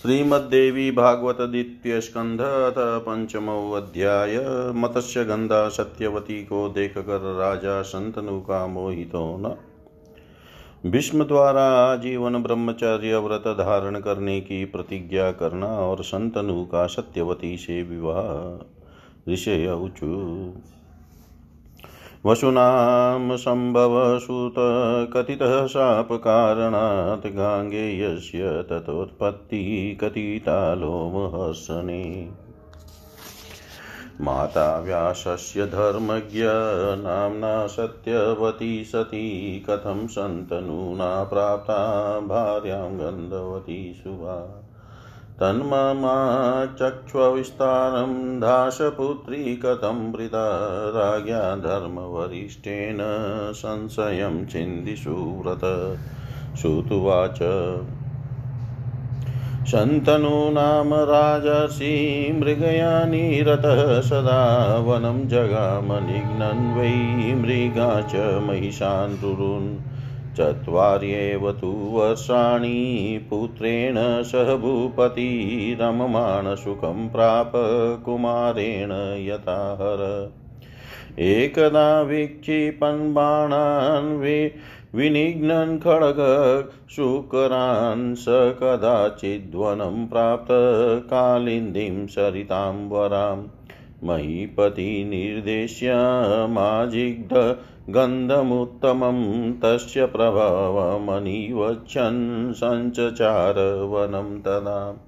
श्रीमद्देवी भागवत द्वितीय स्कंध अथ पंचमो अध्याय मत्स्य गंधा सत्यवती को देख कर राजा संतनु का मोहितो न। भीष्म द्वारा जीवन ब्रह्मचर्य व्रत धारण करने की प्रतिज्ञा करना और संतनु का सत्यवती से विवाह। ऋषय ऊचु वसुनां सम्भवसुत कथितः शापकारणात् गाङ्गेयस्य ततोत्पत्तिः कथिता लोमहसने माता व्यासस्य धर्मज्ञ नाम्ना सत्यवती सती कथं सन्तनूना प्राप्ता भार्यां गन्धवती शुभा तन्ममाचक्ष्वविस्तारं दासपुत्री कथं वृता राज्ञा धर्मवरिष्ठेन संशयं छिन्दिषु व्रत श्रुतुवाच शन्तनु नाम राजर्षि मृगयानिरतः सदा वनं जगामनिघ्नन् वै मृगा च महिषान् रुरुन्। चत्वार्येव तु वर्षाणि पुत्रेण सह भूपति रममाणसुखं प्राप कुमारेण यथाहर। एकदा वीक्षिपन् बाणान् वि विनिघ्नन् खड्गशुकरान् स कदाचिद्वनं प्राप्त कालिन्दीं सरितां वराम्। महीपतिनिर्देश्य माजिग्ध गन्धमुत्तमं तस्य प्रभावमनिवच्छन् सञ्चचार वनं तदा।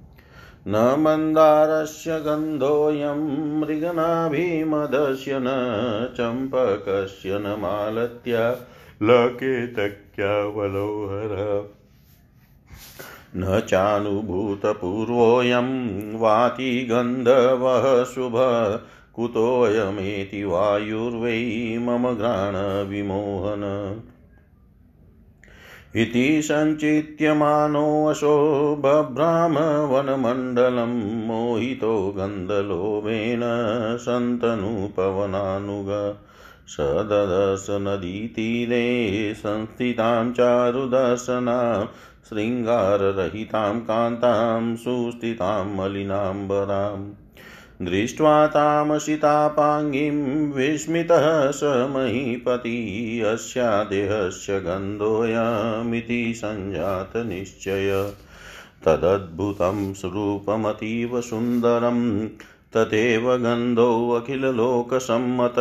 न मन्दारस्य गन्धोऽयं मृगनाभिमदस्य न चम्पकस्य न मालत्य लकेतक्यावलोहर। न चानुभूतपूर्वोऽयं वातिगन्धवः शुभ कुतोऽयमेति वायुर्वै मम घ्राणविमोहन। इति सञ्चित्यमानोऽशो बभ्राम वनमण्डलं मोहितो गन्धलोभेन सन्तनुपवनानुग। स ददर्श नदीतीरे संस्थितां चारुदर्शनां शृङ्गाररहितां कान्तां, सुस्थितां मलिनाम्बराम् दृष्ट्वा तामसितापाङ्गीं विस्मितः स महीपति अस्या देहस्य गन्धोऽयमिति सञ्जातनिश्चय। तदद्भुतं स्वरूपमतीव सुन्दरं, तथैव गन्धोऽखिललोकसम्मत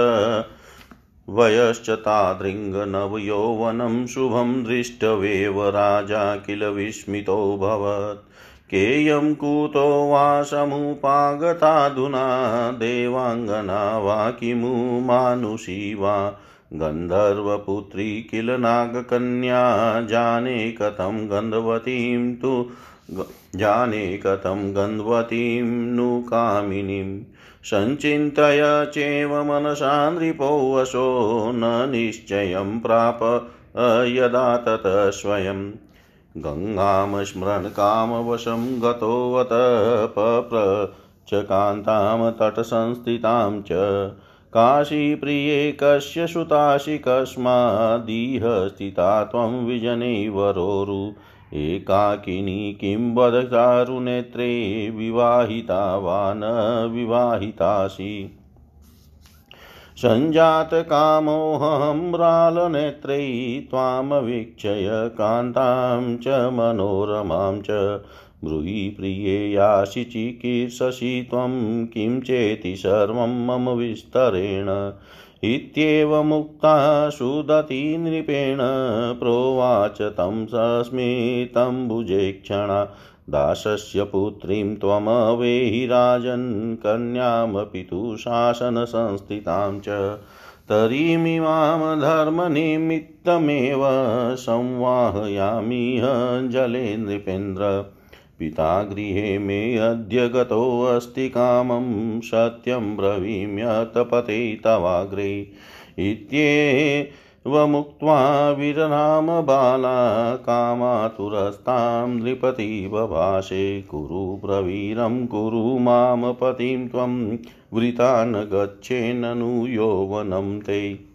वयश्च तादृङ्गनवयौवनं शुभं दृष्टवेव राजा किल विस्मितोऽभवत् केयं कुतो वा समुपागताधुना देवाङ्गना वा किमु मानुषी वा? गन्धर्वपुत्री किल नागकन्या, जाने कथं गन्धवतीं तु जाने कथं गन्धवतीं नु कामिनीं सञ्चिन्तय चैव मनसा नृपोऽवशो न निश्चयं प्राप यदा ततः स्वयम् गङ्गां स्मरणकामवशं गतोऽत पप्रच कान्तां तटसंस्थितां च। काशीप्रिये कस्य सुतासि स्थिता त्वं विजने वरोरु। एकाकिनी किं वदचारुनेत्रे विवाहिता वा न विवाहितासि सञ्जातकामोऽहम्रालनेत्रै त्वामवीक्षय कान्तां च मनोरमां च। ब्रूहि प्रिये यासि चिकीर्षसि त्वं किं चेति सर्वं मम विस्तरेण। इत्येवमुक्ता सुदती नृपेण प्रोवाच तं सस्मितम्बुजेक्षणा दासस्य पुत्रीं त्वमवेहि राजन्, कन्यामपि तु शासनसंस्थितां च। तरीमिमां धर्मनिमित्तमेव संवाहयामिह जले नृपेन्द्र। पिता गृहे मे अद्य गतोऽस्ति कामं सत्यं ब्रवीम्यतपते तवाग्रे। इत्ये वमुक्त्वा विरराम बाला कामातुरस्तां नृपति बभाषे कुरु प्रवीरं कुरु माँ पतिं त्वं वृता न गच्छेन्ननु यौवनं ते।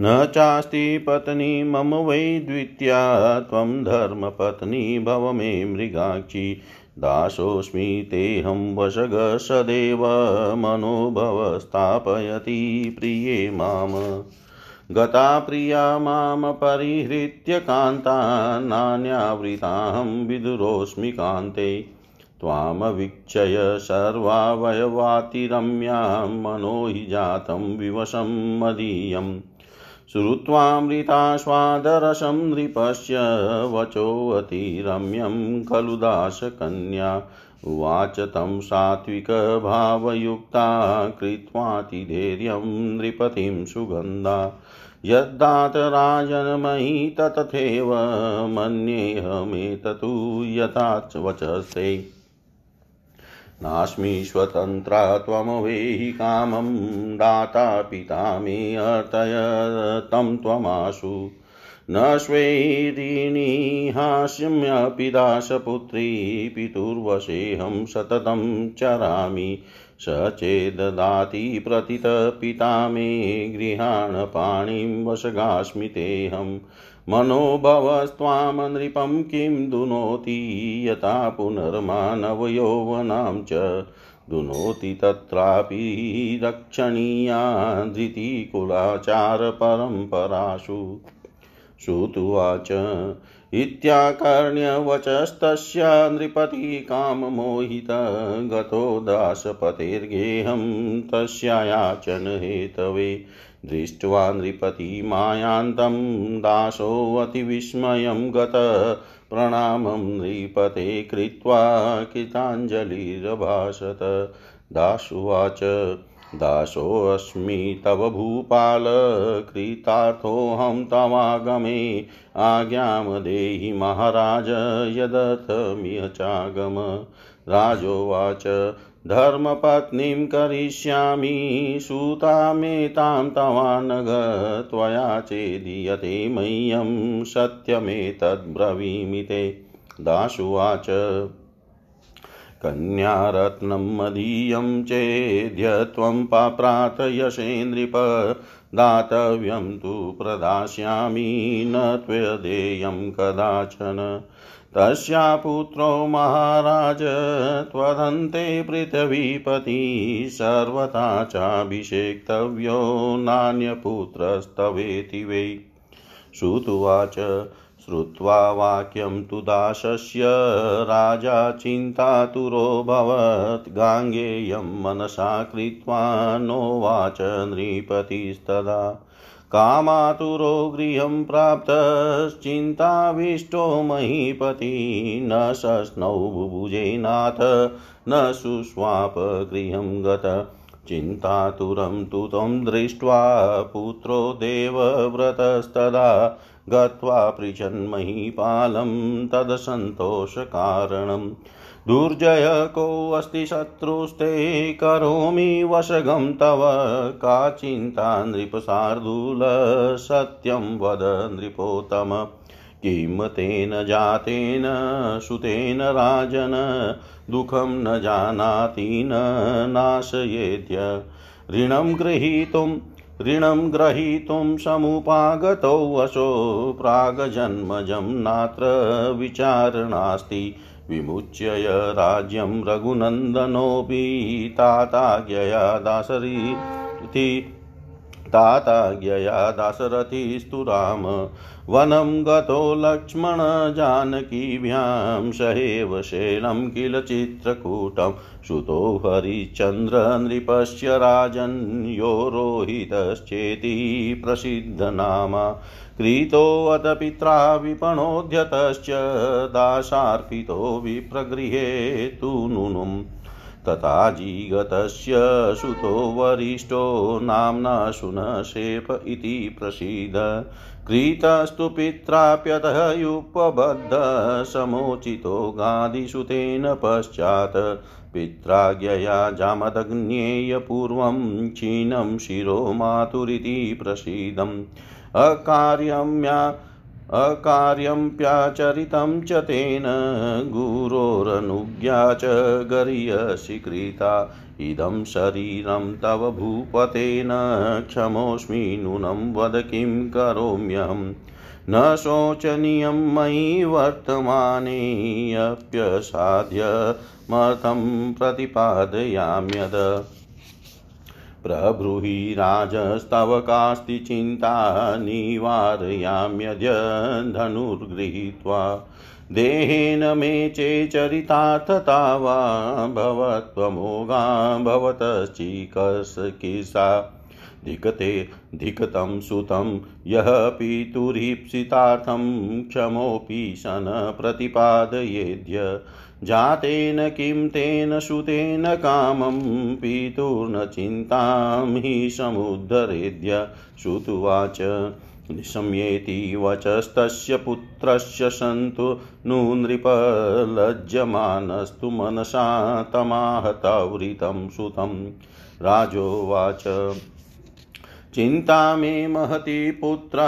न चास्ति पत्नी मम वै द्वितीया, त्वं धर्मपत्नी भव मे मृगाक्षी। दासोऽस्मि तेऽहं वशग सदैव मनोभव स्थापयति प्रिये माम्। गता प्रिया माँ परिहृत्य कान्ता, नान्यावृताहं विदुरोऽस्मि कान्ते। त्वामवीक्षय सर्वावयवातिरम्यां, मनो हि जातं विवशं मदीयम्। श्रुत्वामृतास्वादरसं नृपस्य वचोऽतिरम्यं खलु दासकन्या। उवाच तं सात्विकभावयुक्ता कृत्वातिधैर्यं नृपतिं सुगन्धा। यद्दातराजन्मयि तथैव मन्येऽहमेततु यथा वचस्ते। नास्मि स्वतन्त्रा त्वमवेहि कामं दाता पिता मे अर्तय तं त्वमाशु। न स्वैरिणी हास्यम्यपि दासपुत्री पितुर्वशेऽहं सततं चरामि। स चेददाति प्रतितपिता मे गृहाण पाणिं वशगास्मि तेऽहम्। मनोभवस्त्वां नृपं किं दुनोति यथा पुनर्मानवयौवनां च। दुनोति तत्रापि रक्षणीया धृतिकुलाचारपरम्परासु। श्रुतुवाच इत्याकर्ण्यवचस्तस्य नृपतिकाममोहित गतो दासपतेर्गेहं तस्यायाचनहेतवे। दृष्ट्वा नृपतिमायान्तं दासोऽतिविस्मयं गत प्रणामं नृपते कृत्वा कृताञ्जलिरभाषत दासुवाच, दासोऽस्मि तव भूपाल, कृतार्थोऽहं तवागमे। आज्ञां देहि महाराज, यदर्थमिह चागम। राजोवाच धर्मपत्नीं करिष्यामि, सूतामेतां तवानघ त्वया चेदीयते मह्यं सत्यमेतद्ब्रवीमि ते। दाशुवाच कन्यारत्नं मदीयं चेद्य त्वं पाप्रात यशेन्द्रिप, दातव्यं तु प्रदास्यामि न त्वदेयं कदाचन। तस्या पुत्रो महाराज, त्वदन्ते पृथिवीपति, सर्वथा चाभिषेक्तव्यो नान्यपुत्रस्तवेति वै। श्रुतुवाच, श्रुत्वा वाक्यं तु दासस्य, राजा चिन्तातुरोऽभवत् गाङ्गेयं मनसा कृत्वा नोवाच नृपतिस्तदा कामातुरो गृहं प्राप्तश्चिन्ताविष्टो महीपति न सस्नौ बुभुजे नाथ, न सुस्वाप गृहं गत। चिन्तातुरं तु तं दृष्ट्वा पुत्रो देवव्रतस्तदा गत्वा पृच्छन्महीपालं तदसन्तोषकारणम्। दुर्जय कोऽस्ति शत्रुस्ते करोमि वशगं तव। का चिन्ता नृपशार्दूल सत्यं वद नृपोत्तम। किं तेन जातेन सुतेन राजन, दुःखं न जानाति न नाशयेद्य। ऋणं गृहीतुं, ऋणं ग्रहीतुं समुपागतौ वशो प्रागजन्मजं नात्र विचारणास्ति। विमुच्य राज्यं रघुनन्दनोऽपि ताताज्ञया दासरीति ताताज्ञया दाशरथिस्तु राम। वनं गतो लक्ष्मणजानकीभ्यां सहेव शैलं किल चित्रकूटं। श्रुतो हरिश्चन्द्रनृपस्य राजन् यो रोहितश्चेति प्रसिद्धनामा। क्रीतोऽथ पित्रा विपणोद्यतश्च दासार्पितो विप्रगृहे तु नूनुम्। तथा जीगतस्य सुतो वरिष्ठो नाम्ना शुनशेप इति प्रसीद। क्रीतस्तु पित्राप्यतः समोचितो गादिसुतेन पश्चात्। पित्राज्ञया पूर्वं क्षीणं शिरो मातुरिति प्रसीदम्। अकार्यम्या अकार्यं प्याचरितं च तेन गुरोरनुज्ञा च गरीयसि कृता इदं शरीरं तव भूपतेन क्षमोऽस्मि, नूनं वद किं करोम्यहम् न शोचनीयं मयि वर्तमानेऽप्यसाध्यमर्थं प्रतिपादयाम्यद। प्रब्रूहि राजस्तव कास्ति चिन्ता निवारयाम्यद्य धनुर्गृहीत्वा। देहेन मे चेचरितार्थता वा भवत्वमोगा भवतश्चिकसकिसा धिकते, धिकतं सुतं, यः पितुरीप्सितार्थं क्षमोऽपि शन प्रतिपादयेद्य जातेन किं तेन सुतेन कामं पितुर्न चिन्तां हि समुद्धरेद्य श्रुतुवाच निशम्येति वचस्तस्य पुत्रस्य सन्तु नु मनसा तमाहतवृतं सुतं। राजोवाच। चिन्ता मे महती पुत्र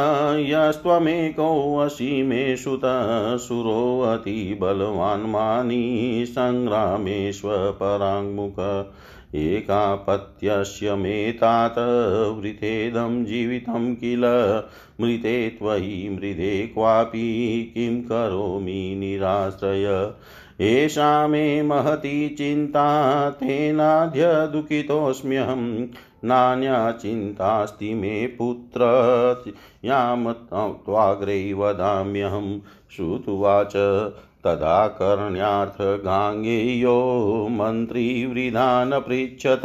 यस्त्वमेकोऽसि मे सुतसुरोऽति बलवान् मानी सङ्ग्रामेष्वपराङ्मुख। एकापत्यस्य मे तात जीवितं किल? मृते त्वयि मृदे क्वापि किं करोमि निराश्रय? एषा मे महती चिन्ता, तेनाद्य दुःखितोऽस्म्यहं नान्या चिन्तास्ति मे पुत्र। याम त्वाग्रे वदाम्यहं श्रुतुवाच। तदा करण्यार्थगाङ्गेयो मन्त्रीवृधान् पृच्छत।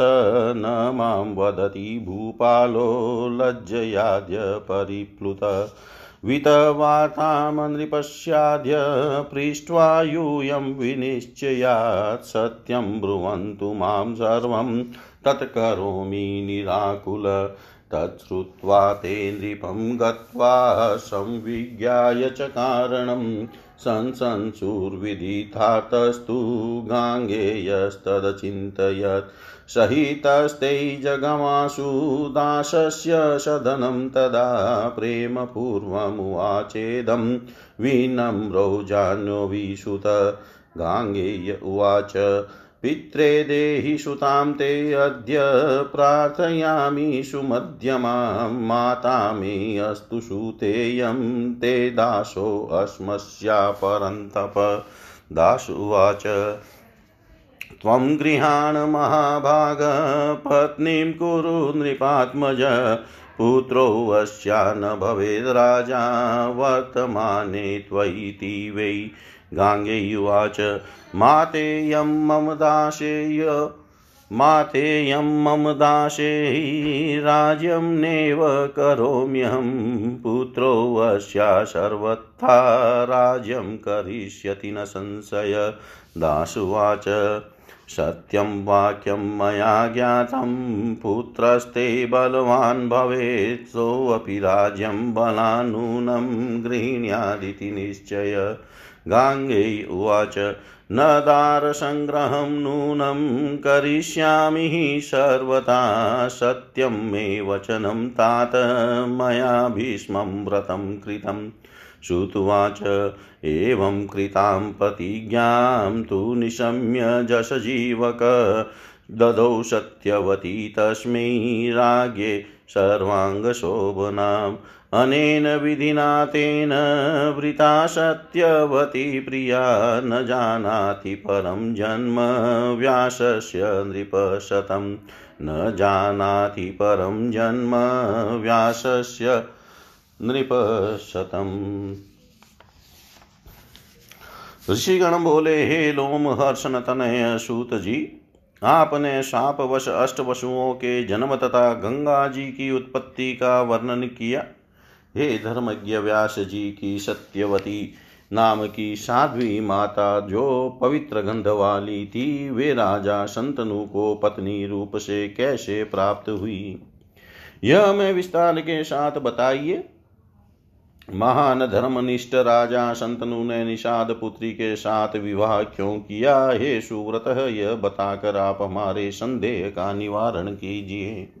न माँ वदति भूपालो लज्जयाद्य परिप्लुत। वितवार्तामनृपस्याद्य पृष्ट्वा यूयं विनिश्चयात्। सत्यं ब्रुवन्तु माँ सर्वं तत्करोमि निराकुल। तच्छ्रुत्वा ते नृपं गत्वा संविज्ञाय च कारणं। संसंसुर्विदितार्थस्तु गाङ्गेयस्तदचिन्तयत्। सहितस्ते जगमाशु दासस्य सदनं तदा प्रेमपूर्वमुवाचेदं। विनम्रौ जान्यो विशुत गाङ्गेय उवाच पित्रे देहि सुतां ते अद्य प्रार्थयामि सुमध्यमां माता मे अस्तु सुतेयं ते दासोऽस्मस्या परन्तप दासुवाच त्वं गृहाण महाभाग, पत्नीं कुरु नृपात्मज, पुत्रो अस्या न भवेद् राजा, वर्तमाने त्वयिति वै गाङ्गेयुवाच मातेयं मम दासेय मातेयं मम दासे राज्यं नैव करोम्यहं पुत्रोऽस्या सर्वथा राज्यं करिष्यति न संशय। दासुवाच, सत्यं वाक्यं मया ज्ञातं, पुत्रस्ते बलवान् भवेत्, सोऽपि राज्यं बलानूनं गृह्णादिति निश्चय। गाङ्गेय उवाच न दारसङ्ग्रहं नूनं करिष्यामि सर्वथा, सत्यं मे वचनं तात मया भीष्मं व्रतं कृतं। श्रुत्वाच, एवं कृतां प्रतिज्ञां तु निशम्य जशजीवक ददौ सत्यवती तस्मै राज्ञे सर्वाङ्गशोभनाम् अनेन विधिना तेन वृता सत्यवती प्रिया न जानाति परं जन्म व्यासस्य नृपशतं। न जानाति परं जन्म व्यासस्य नृपशतम् ऋषिगण बोले, हे लोम, हर्षण, तनय सूत जी आपने शापवश अष्ट वशुओं के जन्म तथा गंगा जी की उत्पत्ति का वर्णन किया। हे धर्मज्ञ व्यास जी की सत्यवती, नाम की साध्वी माता, जो पवित्र गंध वाली थी, वे राजा संतनु को पत्नी रूप से कैसे प्राप्त हुई? यह मैं विस्तार के साथ बताइए। महान धर्मनिष्ठ राजा संतनु ने निषाद पुत्री के साथ विवाह क्यों किया? हे सुव्रत यह बताकर आप हमारे संदेह का निवारण कीजिए।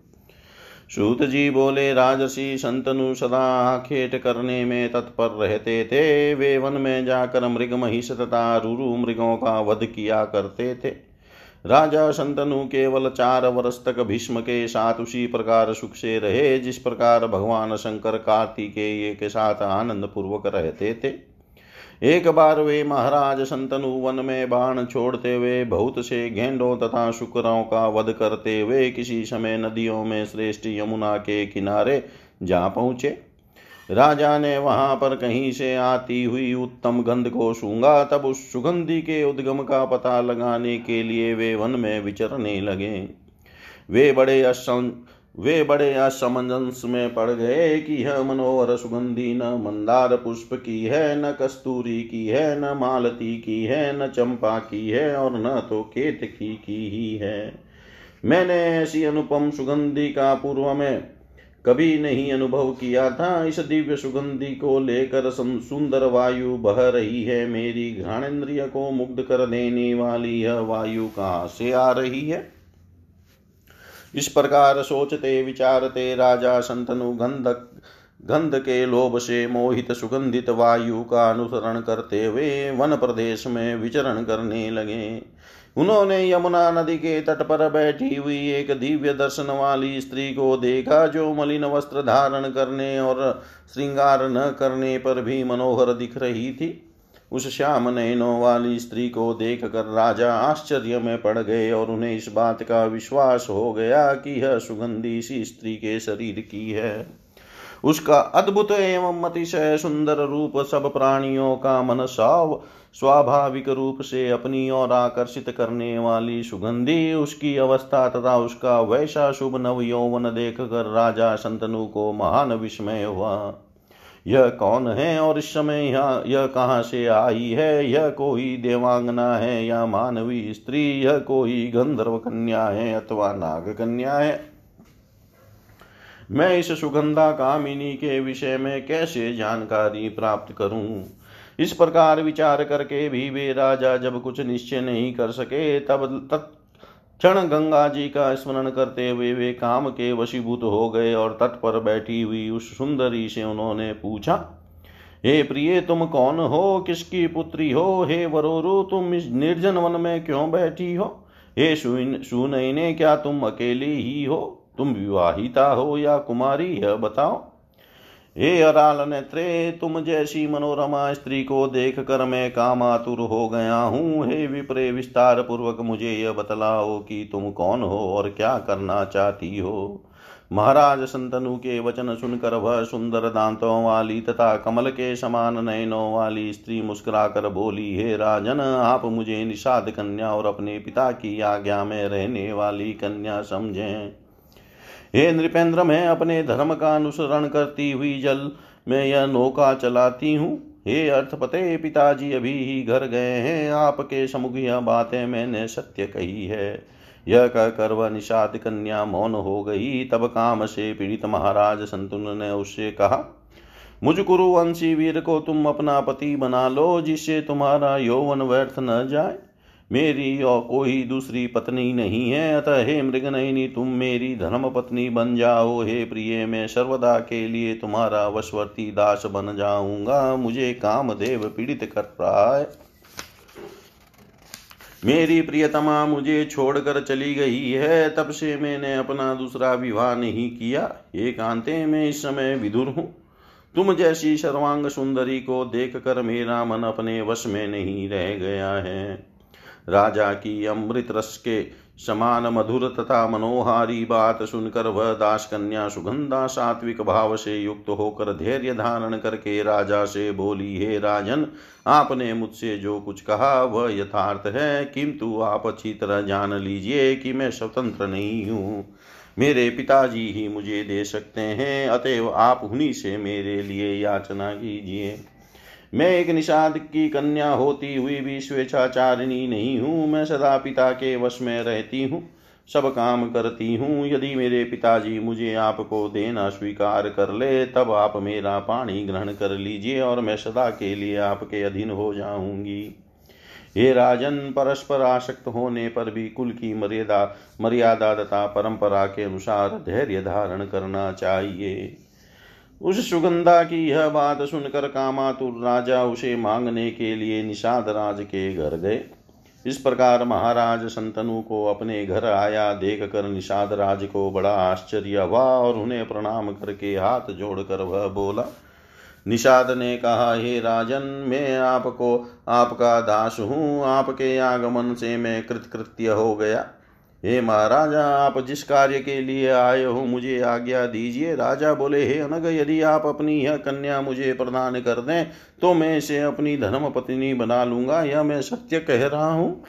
सूत जी बोले, राजसी संतनु सदा खेट करने में तत्पर रहते थे। वे वन में जाकर मृग महिष तथा रुरु मृगों का वध किया करते थे। राजा संतनु केवल चार वर्ष तक भीष्म के साथ उसी प्रकार सुख से रहे, जिस प्रकार भगवान शंकर कार्तिकेय के साथ आनंद पूर्वक रहते थे। एक बार वे महाराज संतनु वन में बाण छोड़ते हुए बहुत से गेंडों तथा शुक्रों का वध करते हुए किसी समय नदियों में श्रेष्ठ यमुना के किनारे जा पहुँचे। राजा ने वहाँ पर कहीं से आती हुई उत्तम गंध को सूँगा तब उस सुगंधि के उद्गम का पता लगाने के लिए वे वन में विचरने लगे। वे बड़े वे बड़े असमंजस में पड़ गए कि यह मनोहर सुगंधी न मंदार पुष्प की है, न कस्तूरी की है, न मालती की है, न चंपा की है और न तो केतकी की ही है। मैंने ऐसी अनुपम सुगंधि का पूर्व में कभी नहीं अनुभव किया था। इस दिव्य सुगंधि को लेकर सुंदर वायु बह रही है। मेरी घ्राणेन्द्रिय को मुग्ध कर देने वाली यह वायु कहाँ से आ रही है? इस प्रकार सोचते, विचारते, राजा संतनु गंधक गंध के लोभ से मोहित सुगंधित वायु का अनुसरण करते हुए वन प्रदेश में विचरण करने लगे। उन्होंने यमुना नदी के तट पर बैठी हुई एक दिव्य दर्शन वाली स्त्री को देखा, जो मलिन वस्त्र धारण करने और श्रृंगार न करने पर भी मनोहर दिख रही थी। उस श्याम नयनों वाली स्त्री को देख कर राजा आश्चर्य में पड़ गए और उन्हें इस बात का विश्वास हो गया कि यह सुगंधी सी स्त्री के शरीर की है। उसका अद्भुत एवं अतिशय सुंदर रूप सब प्राणियों का मन साव स्वाभाविक रूप से अपनी ओर आकर्षित करने वाली सुगंधी, उसकी अवस्था तथा उसका वैसा शुभ नव यौवन देख कर राजा संतनु को महान विस्मय हुआ। यह कौन है और इस समय यह यह कहाँ से आई है? यह कोई देवांगना है या मानवी स्त्री? यह कोई गंधर्व कन्या है अथवा नाग कन्या है? मैं इस सुगंधा कामिनी के विषय में कैसे जानकारी प्राप्त करूँ? इस प्रकार विचार करके भी वे राजा जब कुछ निश्चय नहीं कर सके, तब तत् क्षण गंगा जी का स्मरण करते हुए वे काम के वशीभूत हो गए और तट पर बैठी हुई उस सुंदरी से उन्होंने पूछा, हे प्रिय, तुम कौन हो? किसकी पुत्री हो? हे वरोरु, तुम इस निर्जन वन में क्यों बैठी हो? हे सुनैने, क्या तुम अकेली ही हो? तुम विवाहिता हो या कुमारी, यह बताओ। हे अराल नेत्रे तुम जैसी मनोरमा स्त्री को देख कर मैं कामातुर हो गया हूँ। हे विप्रे विस्तार पूर्वक मुझे यह बतलाओ कि तुम कौन हो और क्या करना चाहती हो। महाराज संतनु के वचन सुनकर वह सुंदर दांतों वाली तथा कमल के समान नयनों वाली स्त्री मुस्कुराकर बोली, हे राजन, आप मुझे निषाद कन्या और अपने पिता की आज्ञा में रहने वाली कन्या समझें। हे नृपेंद्र, मैं अपने धर्म का अनुसरण करती हुई जल में यह नौका चलाती हूँ। हे अर्थपते, पिताजी अभी ही घर गए हैं। आपके समुख यह बातें मैंने सत्य कही है। यह कहकर वह निषाद कन्या मौन हो गई। तब काम से पीड़ित महाराज संतुन ने उससे कहा, मुझ कुरुवंशी वीर को तुम अपना पति बना लो, जिससे तुम्हारा यौवन व्यर्थ न जाए। मेरी और कोई दूसरी पत्नी नहीं है। अतः हे मृगनयनी, तुम मेरी धर्म पत्नी बन जाओ। हे प्रिय, मैं सर्वदा के लिए तुम्हारा वशवर्ती दास बन जाऊँगा। मुझे कामदेव पीड़ित कर रहा है। मेरी प्रियतमा मुझे छोड़कर चली गई है। तब से मैंने अपना दूसरा विवाह नहीं किया। कांते में इस समय विधुर हूँ। तुम जैसी सर्वांग सुंदरी को देख कर मेरा मन अपने वश में नहीं रह गया है। राजा की अमृत रस के समान मधुर तथा मनोहारी बात सुनकर वह दास कन्या सुगंधा सात्विक भाव से युक्त होकर धैर्य धारण करके राजा से बोली, हे राजन, आपने मुझसे जो कुछ कहा वह यथार्थ है। किंतु आप अच्छी तरह जान लीजिए कि मैं स्वतंत्र नहीं हूँ। मेरे पिताजी ही मुझे दे सकते हैं, अतएव आप उन्हीं से मेरे लिए याचना कीजिए। मैं एक निषाद की कन्या होती हुई भी स्वेच्छाचारिणी नहीं हूँ। मैं सदा पिता के वश में रहती हूँ, सब काम करती हूँ। यदि मेरे पिताजी मुझे आपको देना स्वीकार कर ले, तब आप मेरा पानी ग्रहण कर लीजिए और मैं सदा के लिए आपके अधीन हो जाऊँगी। हे राजन, परस्पर आसक्त होने पर भी कुल की मर्यादा मर्यादा तथा परंपरा के अनुसार धैर्य धारण करना चाहिए। उस सुगंधा की यह बात सुनकर कामातुर राजा उसे मांगने के लिए निषाद राज के घर गए। इस प्रकार महाराज संतनु को अपने घर आया देख कर निषाद राज को बड़ा आश्चर्य हुआ और उन्हें प्रणाम करके हाथ जोड़कर वह बोला, निषाद ने कहा, हे राजन, मैं आपको, आपका दास हूँ, आपके आगमन से मैं कृतकृत्य हो गया। हे महाराजा, आप जिस कार्य के लिए आए हो, मुझे आज्ञा दीजिए। राजा बोले, हे अनग, यदि आप अपनी यह कन्या मुझे प्रदान कर दें तो मैं इसे अपनी धर्म पत्नी बना लूँगा। यह मैं सत्य कह रहा हूँ।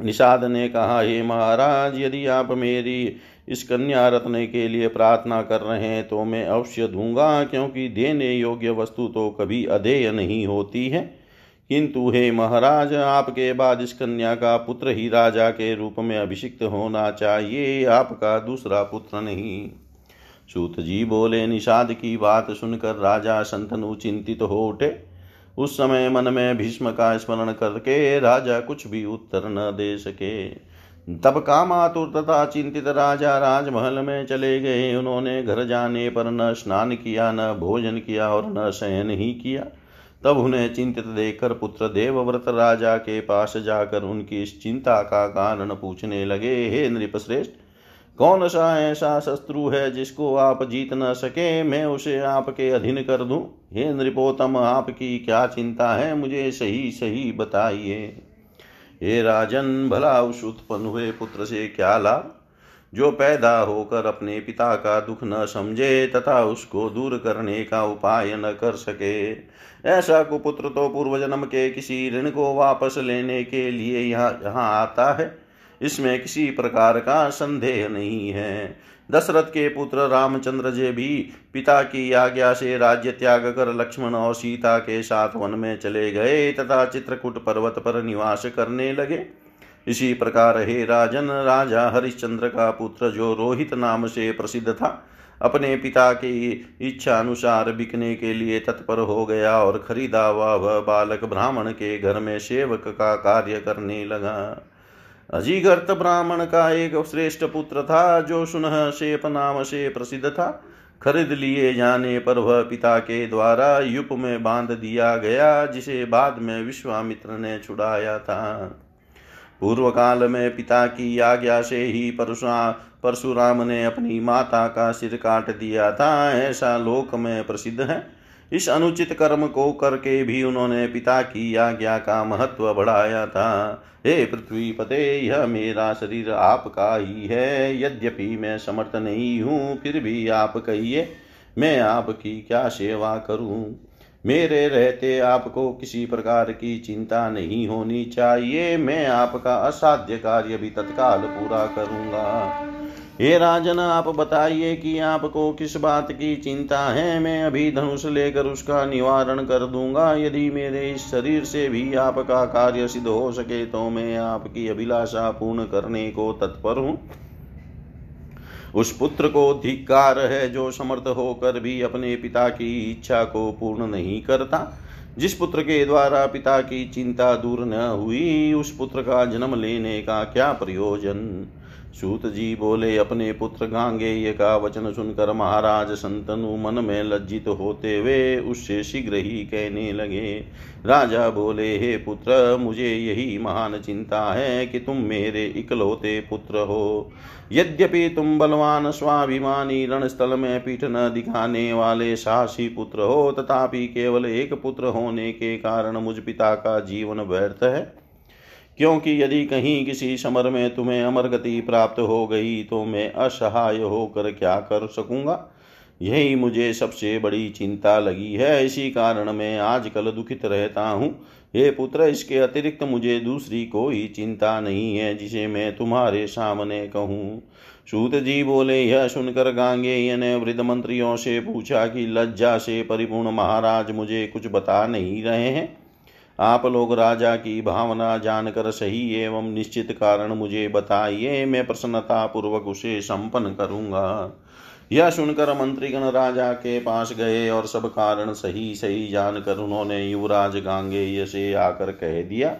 निषाद ने कहा, हे महाराज, यदि आप मेरी इस कन्या रत्न के लिए प्रार्थना कर रहे हैं तो मैं अवश्य दूँगा, क्योंकि देने योग्य वस्तु तो कभी अधेय नहीं होती है। किंतु हे महाराज, आपके बाद इस कन्या का पुत्र ही राजा के रूप में अभिषिक्त होना चाहिए, आपका दूसरा पुत्र नहीं। सूत जी बोले, निषाद की बात सुनकर राजा संतनु चिंतित हो उठे। उस समय मन में भीष्म का स्मरण करके राजा कुछ भी उत्तर न दे सके। तब कामातुर तथा चिंतित राजा राजमहल में चले गए। उन्होंने घर जाने पर न स्नान किया, न भोजन किया और न शयन ही किया। तब उन्हें चिंतित देखकर पुत्र देवव्रत राजा के पास जाकर उनकी इस चिंता का कारण पूछने लगे, हे नृपश्रेष्ठ, कौन सा ऐसा शत्रु है जिसको आप जीत न सके? मैं उसे आपके अधीन कर दूँ। हे नृपोतम आपकी क्या चिंता है? मुझे सही सही बताइए। हे राजन, भला उस उत्पन्न हुए पुत्र से क्या लाभ? जो पैदा होकर अपने पिता का दुख न समझे तथा उसको दूर करने का उपाय न कर सके। ऐसा कुपुत्र तो पूर्व जन्म के किसी ऋण को वापस लेने के लिए यहाँ यहाँ आता है। इसमें किसी प्रकार का संदेह नहीं है। दशरथ के पुत्र रामचंद्र जी भी पिता की आज्ञा से राज्य त्याग कर लक्ष्मण और सीता के साथ वन में चले गए तथा चित्रकूट पर्वत पर निवास करने लगे। इसी प्रकार हे राजन, राजा हरिश्चंद्र का पुत्र जो रोहित नाम से प्रसिद्ध था, अपने पिता की इच्छा अनुसार बिकने के लिए तत्पर हो गया और खरीदा हुआ वह बालक ब्राह्मण के घर में सेवक का कार्य करने लगा। अजीगर्त ब्राह्मण का एक श्रेष्ठ पुत्र था, जो सुनह शेप नाम से प्रसिद्ध था। खरीद लिए जाने पर वह पिता के द्वारा युप में बाँध दिया गया, जिसे बाद में विश्वामित्र ने छुड़ाया था। पूर्व काल में पिता की आज्ञा से ही परशुरा परशुराम ने अपनी माता का सिर काट दिया था। ऐसा लोक में प्रसिद्ध है। इस अनुचित कर्म को करके भी उन्होंने पिता की आज्ञा का महत्व बढ़ाया था। हे पृथ्वी पते, यह मेरा शरीर आपका ही है। यद्यपि मैं समर्थ नहीं हूँ, फिर भी आप कहिए, मैं आपकी क्या सेवा करूँ? मेरे रहते आपको किसी प्रकार की चिंता नहीं होनी चाहिए। मैं आपका असाध्य कार्य भी तत्काल पूरा करूँगा। हे राजन, आप बताइए कि आपको किस बात की चिंता है? मैं अभी धनुष लेकर उसका निवारण कर दूँगा। यदि मेरे इस शरीर से भी आपका कार्य सिद्ध हो सके तो मैं आपकी अभिलाषा पूर्ण करने को तत्पर हूँ। उस पुत्र को धिक्कार है जो समर्थ होकर भी अपने पिता की इच्छा को पूर्ण नहीं करता। जिस पुत्र के द्वारा पिता की चिंता दूर न हुई, उस पुत्र का जन्म लेने का क्या प्रयोजन? सूत जी बोले, अपने पुत्र गांगेय का वचन सुनकर महाराज संतनु मन में लज्जित होते हुए उससे शीघ्र ही कहने लगे। राजा बोले, हे पुत्र, मुझे यही महान चिंता है कि तुम मेरे इकलौते पुत्र हो। यद्यपि तुम बलवान, स्वाभिमानी, रणस्थल में पीठ न दिखाने वाले साहसी पुत्र हो, तथापि केवल एक पुत्र होने के कारण मुझ पिता का जीवन व्यर्थ है। क्योंकि यदि कहीं किसी समर में तुम्हें अमर गति प्राप्त हो गई तो मैं असहाय होकर क्या कर सकूँगा? यही मुझे सबसे बड़ी चिंता लगी है। इसी कारण मैं आजकल दुखित रहता हूँ। हे पुत्र, इसके अतिरिक्त मुझे दूसरी कोई चिंता नहीं है, जिसे मैं तुम्हारे सामने कहूँ। सूत जी बोले, यह सुनकर गांगे ने वृद्ध मंत्रियों से पूछा कि लज्जा से परिपूर्ण महाराज मुझे कुछ बता नहीं रहे हैं। आप लोग राजा की भावना जानकर सही एवं निश्चित कारण मुझे बताइए, मैं प्रसन्नता पूर्वक उसे संपन्न करूँगा। यह सुनकर मंत्रीगण राजा के पास गए और सब कारण सही सही जानकर उन्होंने युवराज गांगेय से आकर कह दिया।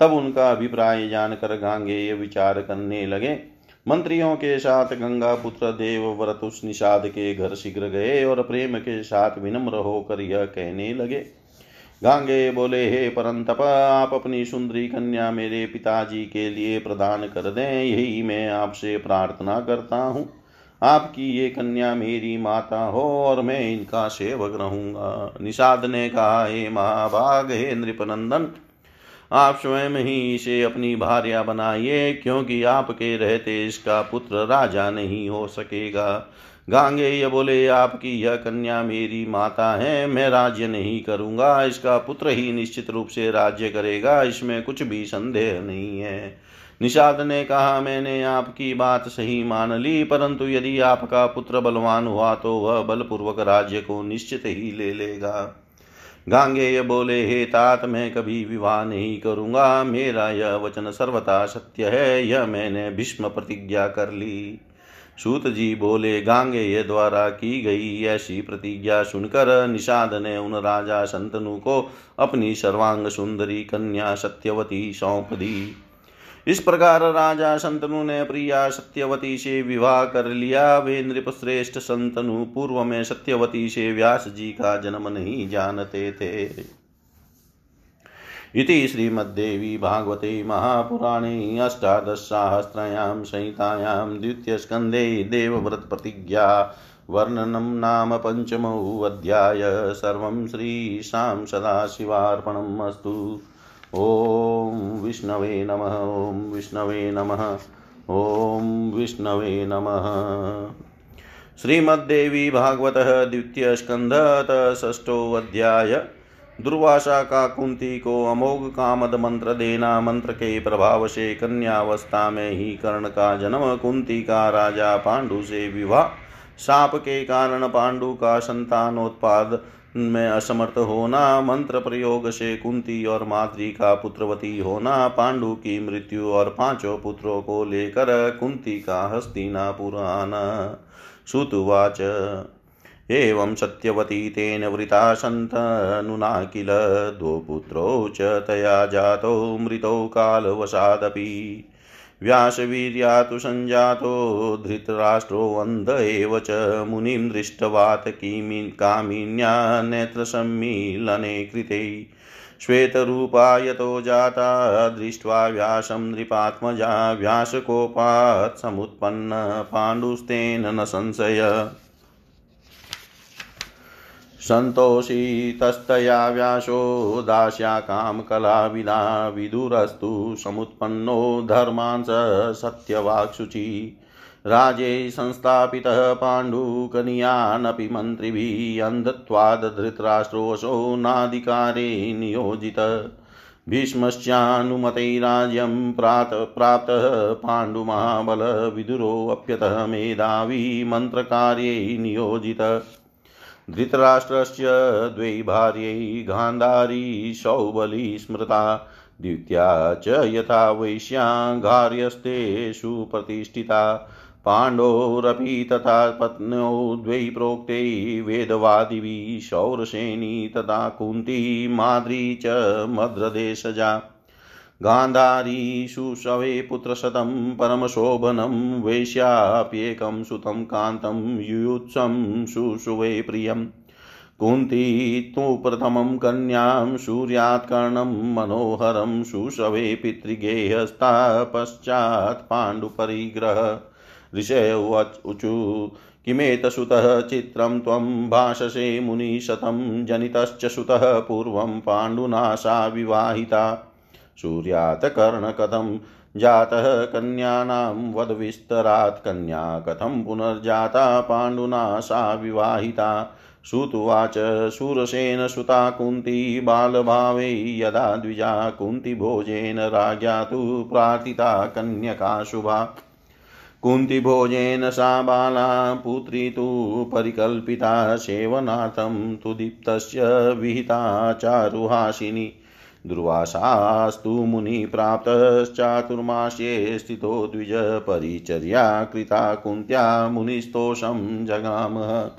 तब उनका अभिप्राय जानकर गांगेय विचार करने लगे। मंत्रियों के साथ गंगा पुत्र देव व्रत उस निषाद के घर शीघ्र गए और प्रेम के साथ विनम्र होकर यह कहने लगे। गांगे बोले, हे परंतप, आप अपनी सुंदरी कन्या मेरे पिताजी के लिए प्रदान कर दें, यही मैं आपसे प्रार्थना करता हूँ। आपकी ये कन्या मेरी माता हो और मैं इनका सेवक रहूँगा। निषाद ने कहा, हे महाभाग, हे नृपनंदन, आप स्वयं ही इसे अपनी भार्या बनाइए, क्योंकि आपके रहते इसका पुत्र राजा नहीं हो सकेगा। गांगे ये बोले, आपकी यह कन्या मेरी माता है, मैं राज्य नहीं करूँगा, इसका पुत्र ही निश्चित रूप से राज्य करेगा, इसमें कुछ भी संदेह नहीं है। निषाद ने कहा, मैंने आपकी बात सही मान ली, परंतु यदि आपका पुत्र बलवान हुआ तो वह बलपूर्वक राज्य को निश्चित ही ले लेगा। गांगेय बोले, हे तात, मैं कभी विवाह नहीं करूँगा, मेरा यह वचन सर्वथा सत्य है, यह मैंने भीष्म प्रतिज्ञा कर ली। सूत जी बोले गांगेय द्वारा की गई ऐसी प्रतिज्ञा सुनकर निषाद ने उन राजा संतनु को अपनी सर्वांग सुंदरी कन्या सत्यवती सौंप दी। इस प्रकार राजा संतनु ने प्रिया सत्यवती से विवाह कर लिया। वे नृप श्रेष्ठ संतनु पूर्व में सत्यवती से व्यास जी का जन्म नहीं जानते थे। इति श्रीमद्देवी भागवते महापुराणे अष्टादशसाहस्रयां संहितायां द्वितीयस्कन्धे देवव्रतप्रतिज्ञा वर्णनं नाम पञ्चमोऽध्याय सर्वं श्रीशां सदाशिवार्पणम् अस्तु। ॐ विष्णवे नमः, ॐ विष्णवे नमः, ॐ विष्णवे नमः। श्रीमद्देवी भागवतः द्वितीयस्कन्धतः षष्ठोऽध्याय। दुर्वासा का कुंती को अमोघ कामद मंत्र देना, मंत्र के प्रभाव से कन्यावस्था में ही कर्ण का जन्म, कुंती का राजा पांडु से विवाह। साप के कारण पांडु का संतानोत्पाद में असमर्थ होना, मंत्र प्रयोग से कुंती और माद्री का पुत्रवती होना, पांडु की मृत्यु और पाँचों पुत्रों को लेकर कुंती का हस्तिनापुर आना। श्रुतुवाच एवं सत्यवती तेन वृता सन्तनुना किल? द्वौ पुत्रौ च तया जातौ, मृतौ कालवशादपि। व्यासवीर्या तु सञ्जातो धृतराष्ट्रोऽन्ध एव च। मुनिं दृष्टवात् किमि कामिन्या नेत्रसम्मीलने कृते। श्वेतरूपा यतो जाता, दृष्ट्वा व्यासं नृपात्मजा। व्यासकोपात् समुत्पन्न, पाण्डुस्तेन न संशय। सन्तोषितस्तया व्यासो दास्याकां कलाविदा विदुरस्तु समुत्पन्नो धर्मांस सत्यवाक्शुचि। राजे संस्थापितः पाण्डुकनीयानपि मन्त्रिभिः अन्धत्वादधृतराष्ट्रोऽसौ नाधिकारे नियोजित। भीष्मश्चानुमतैराज्यं प्रात, प्राप्तः पाण्डुमहाबलविदुरोऽप्यतः मेधावी मन्त्रकार्यै नियोजित। धृतराष्ट्रस्य द्वै भार्यै गान्धारी सौबली स्मृता, द्वितीया च यथा वैश्याङ्गार्यस्ते सुप्रतिष्ठिता पाण्डोरपि तथा पत्न्यौ द्वै प्रोक्ते वेदवादिभिः शौरसेनी तथा कुन्ती, माद्री च मद्रदेशजा। गान्धारी शुशवे पुत्रशतं परमशोभनं वेश्याप्येकं सुतं कान्तं युयुत्सं शुशुवे प्रियम् कुन्ती तु प्रथमं कन्यां सूर्यात्कर्णं मनोहरं शुशवे पितृगेहस्ता पश्चात् पाण्डुपरिग्रह ऋषय ऊचु किमेतसुतः चित्रं त्वं भाषसे मुनिशतं जनितश्च सुतः पूर्वं पाण्डुना सा विवाहिता सूर्यात् कर्णकथं जातः कन्यानां वद्विस्तरात् कन्या कथं पुनर्जाता पाण्डुना सा विवाहिता। श्रुतुवाच शूरसेन सुता कुन्ती बालभावे यदा द्विजा कुन्तीभोजेन राज्ञा तु प्रार्थिता कन्यका शुभा। कुन्तीभोजेन सा बाला पुत्री तु परिकल्पिता सेवनार्थं तु दीप्तस्य विहिता चारुहासिनी। दुर्वासास्तु मुनिप्राप्तश्चातुर्मास्ये स्थितो द्विज परिचर्या कृता कुन्त्या मुनिस्तोषं जगामः।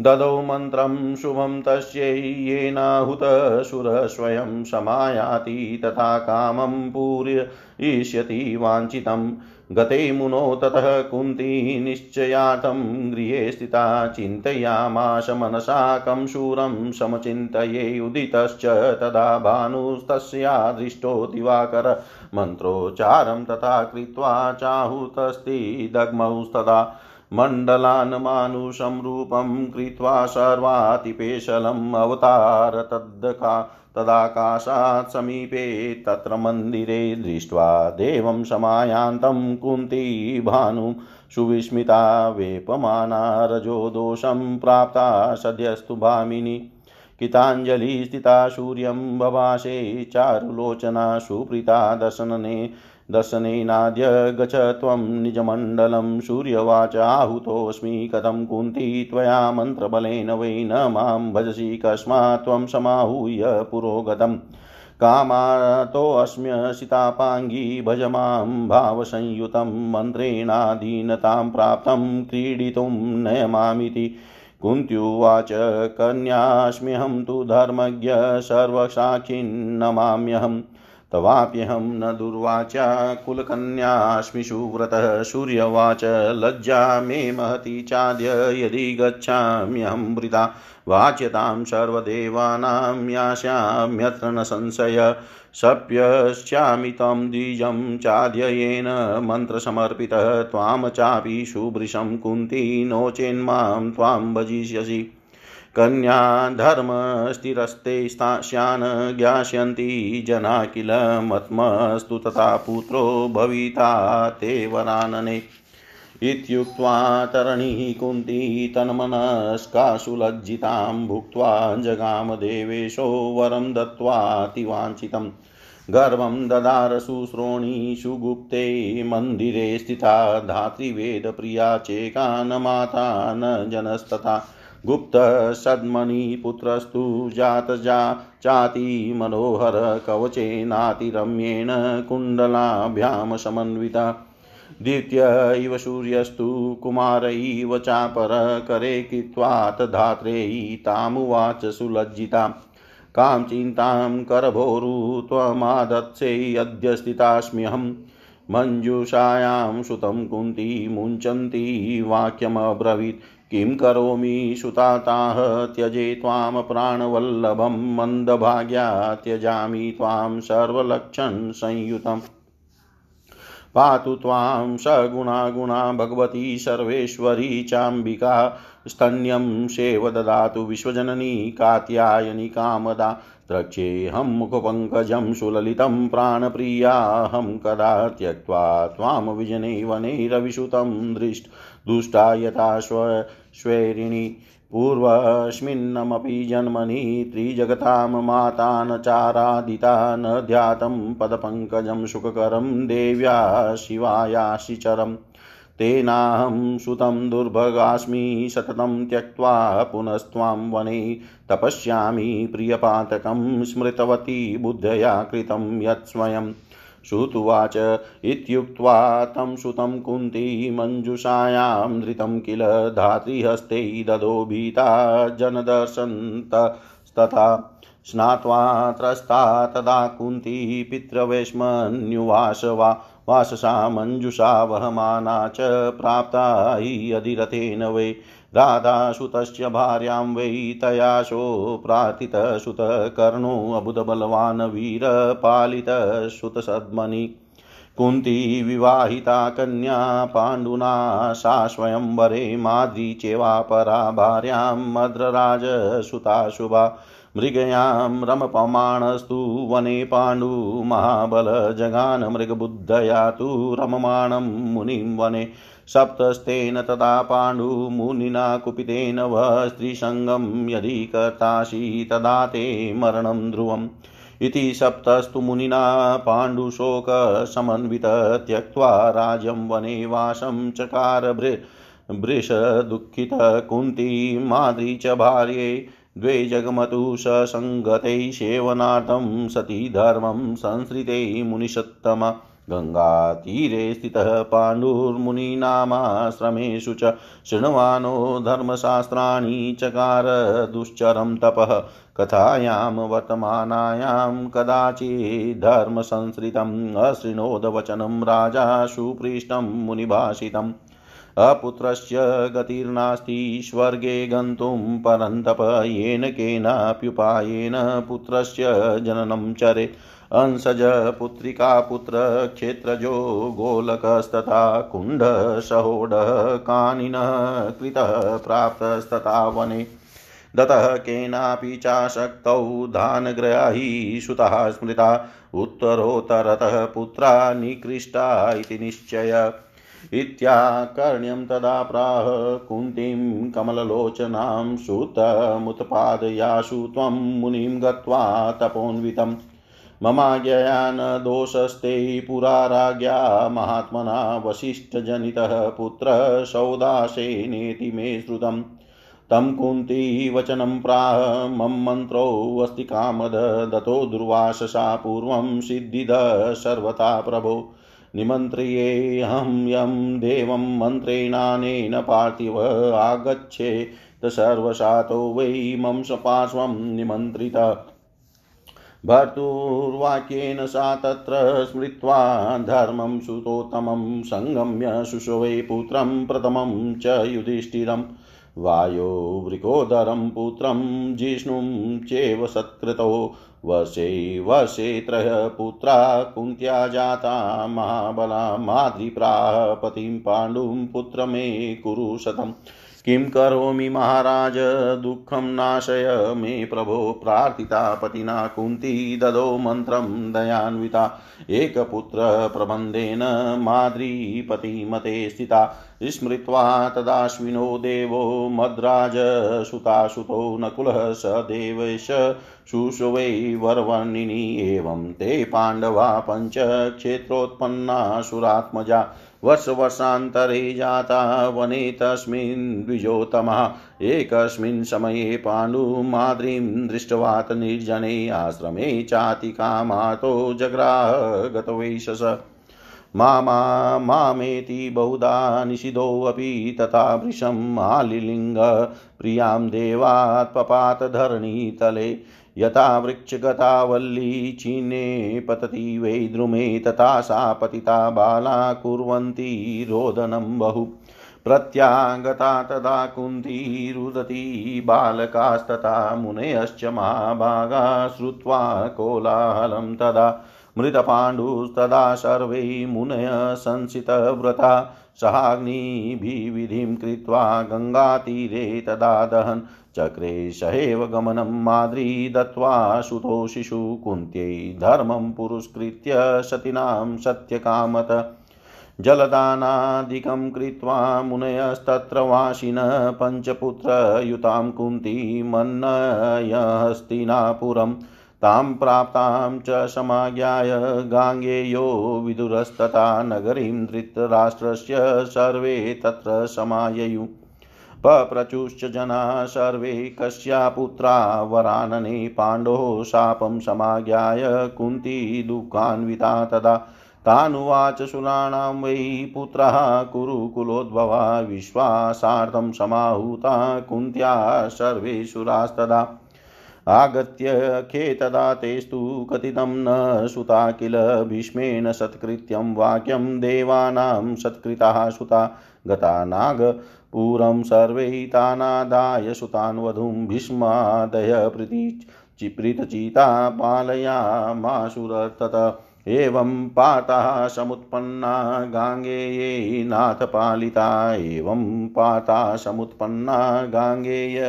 ददौ मन्त्रं शुभं तस्यै येनाहुतशुरः स्वयं समायाति तथा कामं पूरयिष्यति वाञ्छितम्। गते मुनो ततः कुन्ती निश्चयार्थं गृहे स्थिता चिन्तयामाश मनसा कं शूरं समचिन्तये उदितश्च तदा भानुस्तस्या दृष्टो दिवाकर। मन्त्रोच्चारं तथा कृत्वा चाहुतस्ति दग्मौस्तदा। मण्डलान् मानुषं रूपं कृत्वा सर्वातिपेशलम् अवतार तद्का तदाकाशात् समीपे तत्र मन्दिरे दृष्ट्वा देवं समायान्तं कुन्ती भानु सुविस्मिता वेपमाना रजो दोषं प्राप्ता सद्यस्तु भामिनी। किताञ्जलिस्थिता सूर्यं बभाषे चारुलोचना सुप्रीता दर्शनने दर्शनेनाद्य गच त्वं निजमण्डलं सूर्यवाच आहुतोऽस्मि कथं कुन्ती त्वया मन्त्रबलेन वै न माँ भजसि कस्मात् त्वं समाहूय पुरोगतम् कामातोऽस्म्यसितापाङ्गी भज माँ भावसंयुतं मन्त्रेणाधीनतां प्राप्तं क्रीडितुं नयमामिति। कुन्त्युवाच, कन्यास्म्यहं तु धर्मज्ञ सर्वसाक्षिन्नमाम्यहम् तवाप्यहं न दुर्वाचा कुलकन्यास्मि सुव्रतः सूर्यवाच लज्जा मे महती चाद्य यदि गच्छाम्यहं वृता वाच्यतां सर्वदेवानां यास्याम्यत्र न संशय। सप्यश्चामि त्वं द्विजं चाद्ययेन मन्त्रसमर्पितः। त्वां चापि सुभृशं कुन्ती नो चेन्मां त्वां भजिष्यसि। कन्या धर्मस्थिरस्ते स्यान् ज्ञास्यन्ति जना किल मत्मस्तु तथा पुत्रो भविता ते वरानने इत्युक्त्वा तरणिः कुन्ती तन्मनस्कासु लज्जितां भुक्त्वा जगामदेवेशो वरं दत्त्वातिवाञ्छितम् ददार शुश्रोणीषु गुप्ते मन्दिरे स्थिता धातृवेदप्रिया चेका न माता न जनस्तथा। गुप्तसद्मणिपुत्रस्तु जातजा चाति मनोहर कवचेनातिरम्येण कुण्डलाभ्यां समन्विता। द्वितीय इव सूर्यस्तु, कुमार इव चापरकरे कृत्वात् धात्रेयितामुवाच सुलज्जिता। कां चिन्तां करभोरु त्वमादत्से अद्य स्थितास्म्यहम्। मञ्जूषायां सुतं कुन्ती, मुञ्चन्ती वाक्यमब्रवीत्। किं करोमि सुताताः त्यजे त्वां प्राणवल्लभं मन्दभाग्या त्यजामि त्वां सर्वलक्षण संयुतम्। पातु त्वां सगुणा गुणा भगवती सर्वेश्वरी चाम्बिका, स्तन्यं सेव ददातु विश्वजननी कात्यायनी कामदा। द्रक्ष्येऽहं मुखपङ्कजं सुललितं प्राणप्रियाहं कदा त्यक्त्वा त्वां विजने वने रविसुतं दृष्ट। दुष्टा यथा स्वैरिणी पूर्वस्मिन्नमपि जन्मनि त्रिजगतां माता न चारादिता न ध्यातं पदपङ्कजं सुखकरं देव्या शिवायाशि चरम् तेनाहं सुतं दुर्भगास्मि सततं त्यक्त्वा पुनस्त्वां वने तपस्यामि प्रियपातकं स्मृतवती बुद्धया कृतं यत् स्वयम्। श्रुतुवाच। इत्युक्त्वा तं सुतं कुन्ती मञ्जुषायां धृतं किल धातृहस्ते ददो भीता जनदर्शन्तस्तथा। स्नात्वा त्रस्ता तदा कुन्ती पितृवैष्मन्युवास वा वाससा मञ्जुषा वहमाना च प्राप्ता हि अधिरथेन वै। राधासुतस्य भार्यां वै तयाशो प्रार्थितसुतकर्णोऽबुधबलवान् वीरपालितसुतसद्मनि कुन्ती विवाहिता कन्या पाण्डुना सा स्वयंवरे माद्री चेवापरा भार्यां मद्रराजसुता शुभा। मृगयां रमपमाणस्तु वने पाण्डुमहाबलजगान मृगबुद्धया तु रममाणं मुनिं वने। सप्तस्तेन तदा पाण्डुमुनिना कुपितेन वः स्त्रीसङ्गं यदि कर्तासि तदा ते मरणं ध्रुवम्। इति सप्तस्तु मुनिना पाण्डुशोकसमन्वित त्यक्त्वा राज्यं वने वासं चकार वृषदुःखितकुन्ती माद्री च भार्ये द्वे जगमतु ससङ्गते सेवनार्थं सती धर्मं संसृते मुनिषत्तम। गङ्गातीरे स्थितः पाण्डुर्मुनीनामाश्रमेषु च शृण्वानो धर्मशास्त्राणि चकार दुश्चरं तपः। कथायां वर्तमानायां कदाचिद्धर्मसंसृतम् अशृणोदवचनं राजा सुपृष्टं मुनिभाषितम्। अपुत्रस्य गतिर्नास्ति स्वर्गे गन्तुं परन्तप येन केनाप्युपायेन पुत्रस्य जननं चरेत् अंसज पुत्रिका पुत्र क्षेत्रजो गोलकस्तथा कुण्डसहोडः कानिनः कृतः प्राप्तस्तथा वने। दतः केनापि चाशक्तौ दानग्राही सुतः स्मृता। उत्तरोत्तरतः पुत्रा निकृष्टा इति निश्चय। इत्याकर्ण्यं तदा प्राह कुन्तीं कमललोचनां सुतमुत्पादयाशु त्वं मुनिं गत्वा तपोन्वितम् ममाज्ञया न दोषस्ते पुरा महात्मना वसिष्ठजनितः पुत्र सौदासेनेति मे श्रुतम् तं कुन्ती वचनं प्राह मम मन्त्रोऽस्ति कामद, दतो दुर्वाससा पूर्वं सिद्धिद सर्वथा प्रभो। निमन्त्र्येऽहं यं देवं मन्त्रेणानेन पार्थिव आगच्छेत् सर्वशातो वै मम सपार्श्वं निमन्त्रितः। भर्तुर्वाक्येन सा तत्र स्मृत्वा धर्मं सुतोत्तमं सङ्गम्य शुशवे पुत्रं प्रथमं च युधिष्ठिरम् वायो वृकोदरं पुत्रं जिष्णुं चेव सत्कृतो। वशे वशे त्रयः पुत्रा कुन्त्या जाता महाबला माद्रिप्राह पतिं पाण्डुं पुत्रमे कुरु शतम् किं करोमि महाराज? दुःखं नाशय मे प्रभो। प्रार्थिता पतिना कुन्ती ददो मन्त्रं दयान्विता। एकपुत्रप्रबन्धेन माद्रीपतिमते स्थिता। स्मृत्वा तदाश्विनो देवो मद्राजसुतासुतो नकुलः स देवश शुशुवै वरवर्णिनी एवं ते पाण्डवा पञ्चक्षेत्रोत्पन्नासुरात्मजा वर्षवर्षान्तरे जाता वने तस्मिन् द्विजोतमः एकस्मिन् समये पाण्डुमाद्रीं दृष्ट्वात् निर्जने आश्रमे चातिकामातो जग्राह गतवैशस मामा, मामेति बहुधा निषिधोऽपि तथा वृषम् आलिलिङ्ग। प्रियाँ देवात् पपात यथा वृक्षगता वल्ली चीने पतति वै द्रुमे तथा सा पतिता बाला कुर्वन्ती रोदनं बहु। प्रत्यागता तदा कुन्ती रुदती बालकास्तथा मुनयश्च महाभागा श्रुत्वा कोलाहलं तदा। मृतपाण्डुस्तदा सर्वै मुनय संसितव्रता सहाग्निभिविधिं कृत्वा गङ्गातीरे तदा दहन्। चक्रे सहेव गमनं माद्री दत्त्वा सुतो शिशु कुन्त्यै धर्मं पुरस्कृत्य सतीनां सत्यकामत। जलदानादिकं कृत्वा मुनयस्तत्र वासिनः पञ्चपुत्रयुतां कुन्तीमन्नयहस्तिनापुरम् तां प्राप्तां च समाज्ञाय गाङ्गेयो विदुरस्तथा नगरीं धृतराष्ट्रस्य सर्वे तत्र समाययु। पप्रचुश्च जना सर्वे कस्या पुत्रा वरानने पाण्डोः शापं समाज्ञाय कुन्ती दुःखान्विता तदा। तानुवाच सुराणां वै पुत्रः कुरुकुलोद्भवा विश्वासार्थं समाहूता कुन्त्या सर्वे सुरास्तदा आगत्य खेतदा तेस्तु कथितं न सुता किल भीष्मेण सत्कृत्यं वाक्यं देवानां सत्कृताः सुता। गता नाग पुरं सर्वै तानादाय सुतान् वधूं भीष्मादय प्रीतचिता पालयामाशुरतत एवं पाताः समुत्पन्ना गाङ्गेये नाथपालिता। एवं पाता समुत्पन्ना गाङ्गेय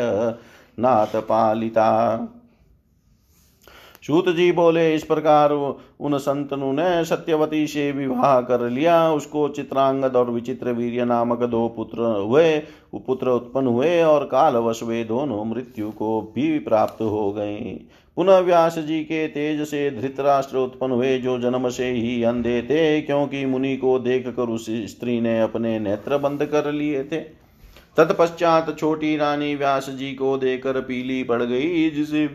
सूत जी बोले, इस प्रकार उन संतनु ने सत्यवती से विवाह कर लिया। उसको चित्रांगद और विचित्र वीर्य नामक दो पुत्र हुए पुत्र उत्पन्न हुए और कालवश वे दोनों मृत्यु को भी प्राप्त हो गए पुनः व्यास जी के तेज से धृतराष्ट्र उत्पन्न हुए, जो जन्म से ही अंधे थे, क्योंकि मुनि को देख कर उस स्त्री ने अपने नेत्र बंद कर लिए थे। तत्पश्चात छोटी रानी व्यास जी को देकर पीली पड़ गई, जिसे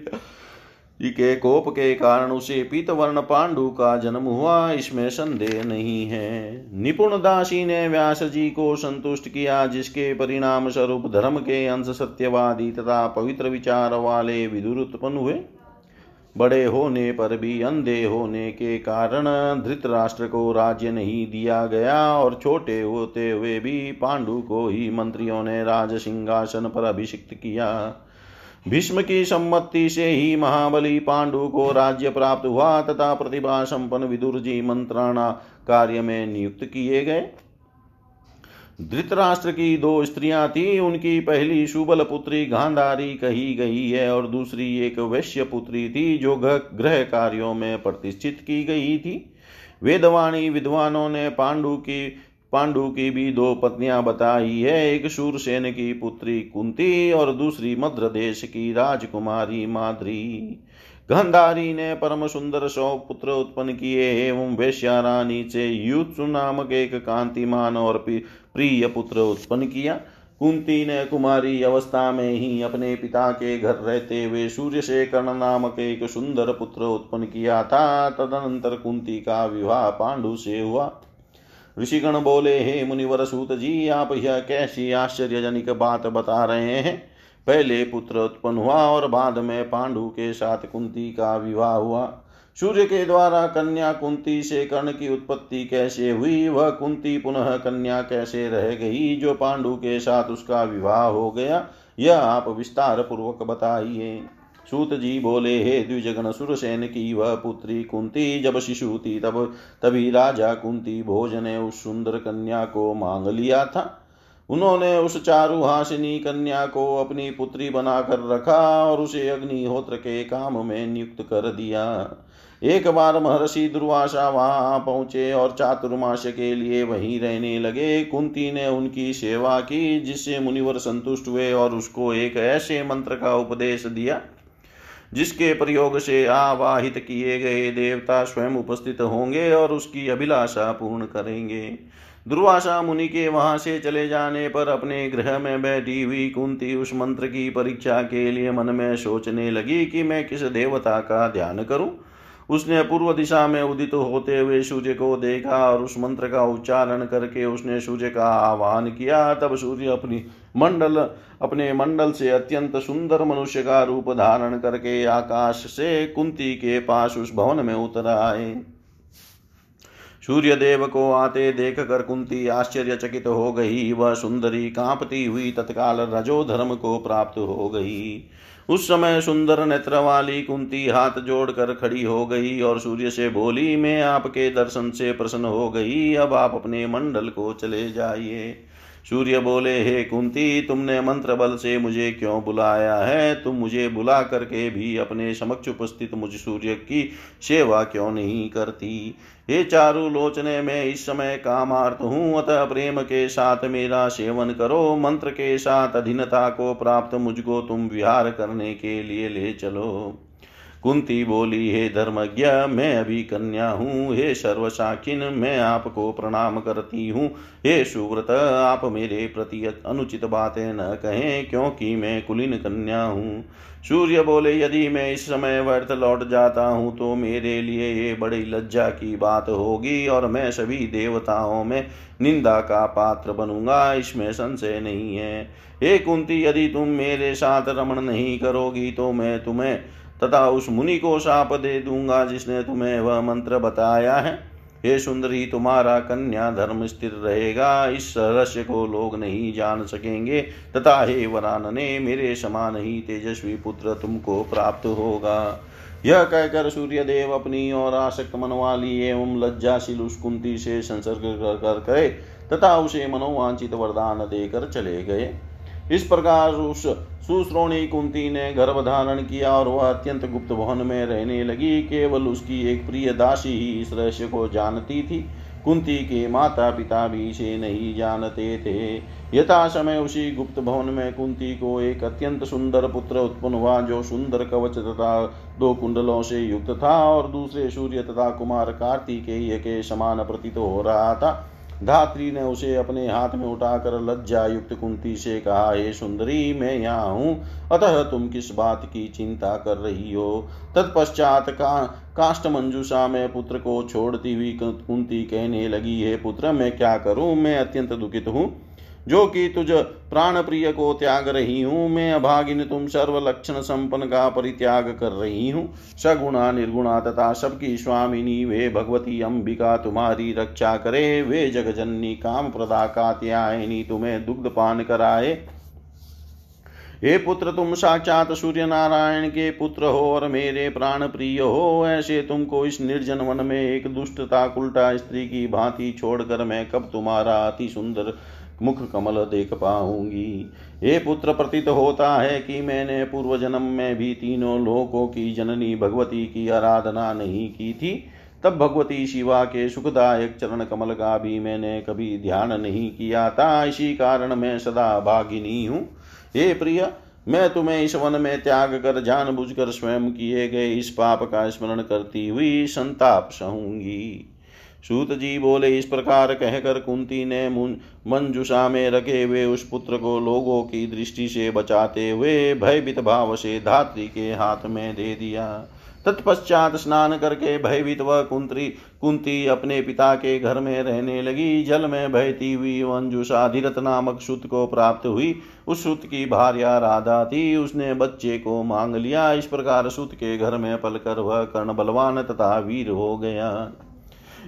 के कोप के कारण उसे पीतवर्ण पांडु का जन्म हुआ, इसमें संदेह नहीं है। निपुण दासी ने व्यास जी को संतुष्ट किया, जिसके परिणाम स्वरूप धर्म के अंश सत्यवादी तथा पवित्र विचार वाले विदुर उत्पन्न हुए। बड़े होने पर भी, अंधे होने के कारण धृतराष्ट्र को राज्य नहीं दिया गया और छोटे होते हुए भी पांडु को ही मंत्रियों ने राज सिंहासन पर अभिषिक्त किया। भीष्म की सम्मति से ही महाबली पांडु को राज्य प्राप्त हुआ, तथा प्रतिभा संपन्न विदुर जी मंत्राणा कार्य में नियुक्त किए गए। धृतराष्ट्र की दो स्त्रियाँ थी, उनकी पहली सुबल पुत्री गांधारी कही गई है, और दूसरी एक वैश्य पुत्री थी, जो ग्रह कार्यों में प्रतिष्ठित की गई थी। वेदवाणी विद्वानों ने पांडु की पांडु की भी दो पत्नियाँ बताई है, एक सूरसेन की पुत्री कुंती और दूसरी मद्र देश की राजकुमारी माद्री। गंधारी ने परम सुंदर सौ पुत्र उत्पन्न किए एवं वेश्या रानी से युत्सु नामक एक कांतिमान और प्रिय पुत्र उत्पन्न किया। कुंती ने कुमारी अवस्था में ही अपने पिता के घर रहते हुए सूर्य से कर्ण नामक एक सुंदर पुत्र उत्पन्न किया था। तदनंतर कुंती का विवाह पांडु से हुआ। ऋषिगण बोले, हे मुनिवर सूत जी, आप यह कैसी आश्चर्यजनक बात बता रहे हैं? पहले पुत्र उत्पन्न हुआ और बाद में पांडु के साथ कुंती का विवाह हुआ। सूर्य के द्वारा कन्या कुंती से कर्ण की उत्पत्ति कैसे हुई? वह कुंती पुनः कन्या कैसे रह गई जो पांडु के साथ उसका विवाह हो गया? यह आप विस्तार पूर्वक बताइए। सूत जी बोले, हे द्विजगण सुरसेन की वह पुत्री कुंती, जब शिशु थी तब, तभी राजा कुंती भोज ने उस सुंदर कन्या को मांग लिया था। उन्होंने उस चारुहासिनी कन्या को अपनी पुत्री बनाकर रखा और उसे अग्निहोत्र के काम में नियुक्त कर दिया। एक बार महर्षि दुर्वासा वहाँ पहुँचे और चातुर्माश के लिए वहीं रहने लगे। कुंती ने उनकी सेवा की, जिससे मुनिवर संतुष्ट हुए और उसको एक ऐसे मंत्र का उपदेश दिया जिसके प्रयोग से आवाहित किए गए देवता स्वयं उपस्थित होंगे और उसकी अभिलाषा पूर्ण करेंगे। दुर्वासा मुनि के वहाँ से चले जाने पर अपने गृह में बैठी हुई कुंती उस मंत्र की परीक्षा के लिए मन में सोचने लगी कि मैं किस देवता का ध्यान करूँ। उसने पूर्व दिशा में उदित होते हुए सूर्य को देखा और उस मंत्र का उच्चारण करके उसने सूर्य का आह्वान किया। तब सूर्य अपनी मंडल अपने मंडल से अत्यंत सुंदर मनुष्य का रूप धारण करके आकाश से कुंती के पास उस भवन में उतर आए। सूर्य देव को आते देख कर कुंती आश्चर्यचकित हो गई। वह सुंदरी कांपती हुई तत्काल रजो धर्म को प्राप्त हो गई। उस समय सुंदर नेत्र वाली कुंती हाथ जोड़कर खड़ी हो गई और सूर्य से बोली, मैं आपके दर्शन से प्रसन्न हो गई। अब आप अपने मंडल को चले जाइए। सूर्य बोले, हे कुंती, तुमने मंत्र बल से मुझे क्यों बुलाया है? तुम मुझे बुला करके भी अपने समक्ष उपस्थित मुझ सूर्य की सेवा क्यों नहीं करती? हे चारु लोचने, में इस समय कामार्थ हूँ, अतः प्रेम के साथ मेरा सेवन करो। मंत्र के साथ अधीनता को प्राप्त मुझको तुम विहार करने के लिए ले चलो। कुंती बोली, हे धर्मज्ञ, मैं अभी कन्या हूँ। हे सर्वसाखिन मैं आपको प्रणाम करती हूँ। हे सुव्रत, आप मेरे प्रति अनुचित बातें न कहें, क्योंकि मैं कुलीन कन्या हूँ। सूर्य बोले, यदि मैं इस समय व्यर्थ लौट जाता हूँ तो मेरे लिए ये बड़ी लज्जा की बात होगी, और मैं सभी देवताओं में निंदा का पात्र बनूँगा। इसमें संशय नहीं है। हे कुंती, यदि तुम मेरे साथ रमण नहीं करोगी तो मैं तुम्हें तथा उस मुनि को शाप दे दूँगा जिसने तुम्हें वह मंत्र बताया है। हे सुंदरी, तुम्हारा कन्या धर्म स्थिर रहेगा। इस रहस्य को लोग नहीं जान सकेंगे। तथा हे वरानने, मेरे समान ही तेजस्वी पुत्र तुमको प्राप्त होगा। यह कहकर सूर्य देव अपनी और आसक्त मन वाली एवं लज्जाशील उस कुंती से संसर्ग कर कर करे तथा उसे मनोवांचित वरदान देकर चले गए। इस प्रकार उस सुश्रोणी कुंती ने गर्भ धारण किया और वह अत्यंत गुप्त भवन में रहने लगी। केवल उसकी एक प्रिय दासी ही इस रहस्य को जानती थी। कुंती के माता पिता भी इसे नहीं जानते थे। यथा समय उसी गुप्त भवन में कुंती को एक अत्यंत सुंदर पुत्र उत्पन्न हुआ, जो सुंदर कवच तथा दो कुंडलों से युक्त था और दूसरे सूर्य तथा कुमार कार्तिकेय के समान प्रतीत हो रहा था। धात्री ने उसे अपने हाथ में उठाकर लज्जा युक्त कुंती से कहा, हे सुंदरी, मैं यहाँ हूँ। अतः तुम किस बात की चिंता कर रही हो? तत्पश्चात का काष्ट मंजूषा में पुत्र को छोड़ती हुई कुंती कहने लगी, हे पुत्र, मैं क्या करूँ? मैं अत्यंत दुखित हूँ। जो कि तुझ प्राण प्रिय को त्याग रही हूँ, मैं अभागिन तुम सर्व लक्षण संपन्न का परित्याग कर रही हूँ। सगुणा, निर्गुणा तथा सबकी स्वामिनी, वे भगवती अंबिका, तुम्हारी रक्षा करे। वे जगजननी काम प्रदा कात्यायनी, तुम्हें दुग्ध पान कराए। हे पुत्र, तुम साक्षात सूर्य नारायण के पुत्र हो और मेरे प्राण प्रिय हो। ऐसे तुमको इस निर्जन वन में एक दुष्टता उल्टा स्त्री की भांति छोड़कर मैं कब तुम्हारा अति सुंदर मुख कमल देख पाऊँगी। हे पुत्र, प्रतीत होता है कि मैंने पूर्व जन्म में भी तीनों लोकों की जननी भगवती की आराधना नहीं की थी। तब भगवती शिवा के सुखदायक चरण कमल का भी मैंने कभी ध्यान नहीं किया था। इसी कारण मैं सदा भागिनी हूँ। हे प्रिय, मैं तुम्हें इस वन में त्याग कर, जानबूझकर स्वयं किए गए इस पाप का स्मरण करती हुई संताप सहूँगी। सूत जी बोले, इस प्रकार कहकर कुंती ने मंजुषा में रखे हुए उस पुत्र को लोगों की दृष्टि से बचाते हुए भयभीत भाव से धात्री के हाथ में दे दिया। तत्पश्चात स्नान करके भयभीत व कुंत्री, कुंती अपने पिता के घर में रहने लगी। जल में बहती हुई मंजुषा धीरत नामक सुत को प्राप्त हुई। उस सुत की भार्या राधा थी। उसने बच्चे को मांग लिया। इस प्रकार सुत के घर में पलकर वह कर्ण बलवान तथा वीर हो गया।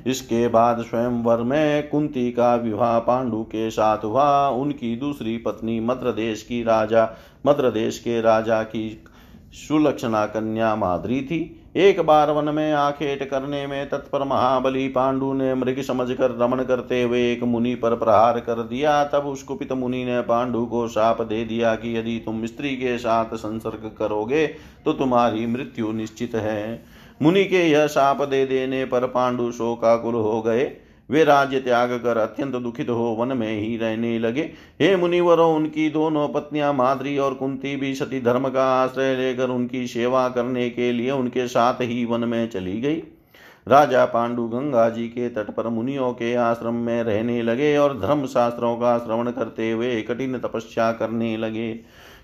इसके बाद स्वयंवर में कुंती का विवाह पांडु के साथ हुआ। उनकी दूसरी पत्नी मद्र देश की राजा मद्र देश के राजा की सुलक्षणा कन्या माधुरी थी। एक बार वन में आखेट करने में तत्पर महाबली पांडु ने मृग समझकर रमण करते हुए एक मुनि पर प्रहार कर दिया। तब उस कुपित मुनि ने पांडु को शाप दे दिया कि यदि तुम स्त्री के साथ संसर्ग करोगे तो तुम्हारी मृत्यु निश्चित है। मुनि के यह शाप दे देने पर पांडु शोकाकुल हो गए। वे राज्य त्याग कर अत्यंत दुखित हो वन में ही रहने लगे। हे मुनिवरों, उनकी दोनों पत्नियाँ माद्री और कुंती भी सती धर्म का आश्रय लेकर उनकी सेवा करने के लिए उनके साथ ही वन में चली गई। राजा पांडु गंगा जी के तट पर मुनियों के आश्रम में रहने लगे और धर्म शास्त्रों का श्रवण करते हुए कठिन तपस्या करने लगे।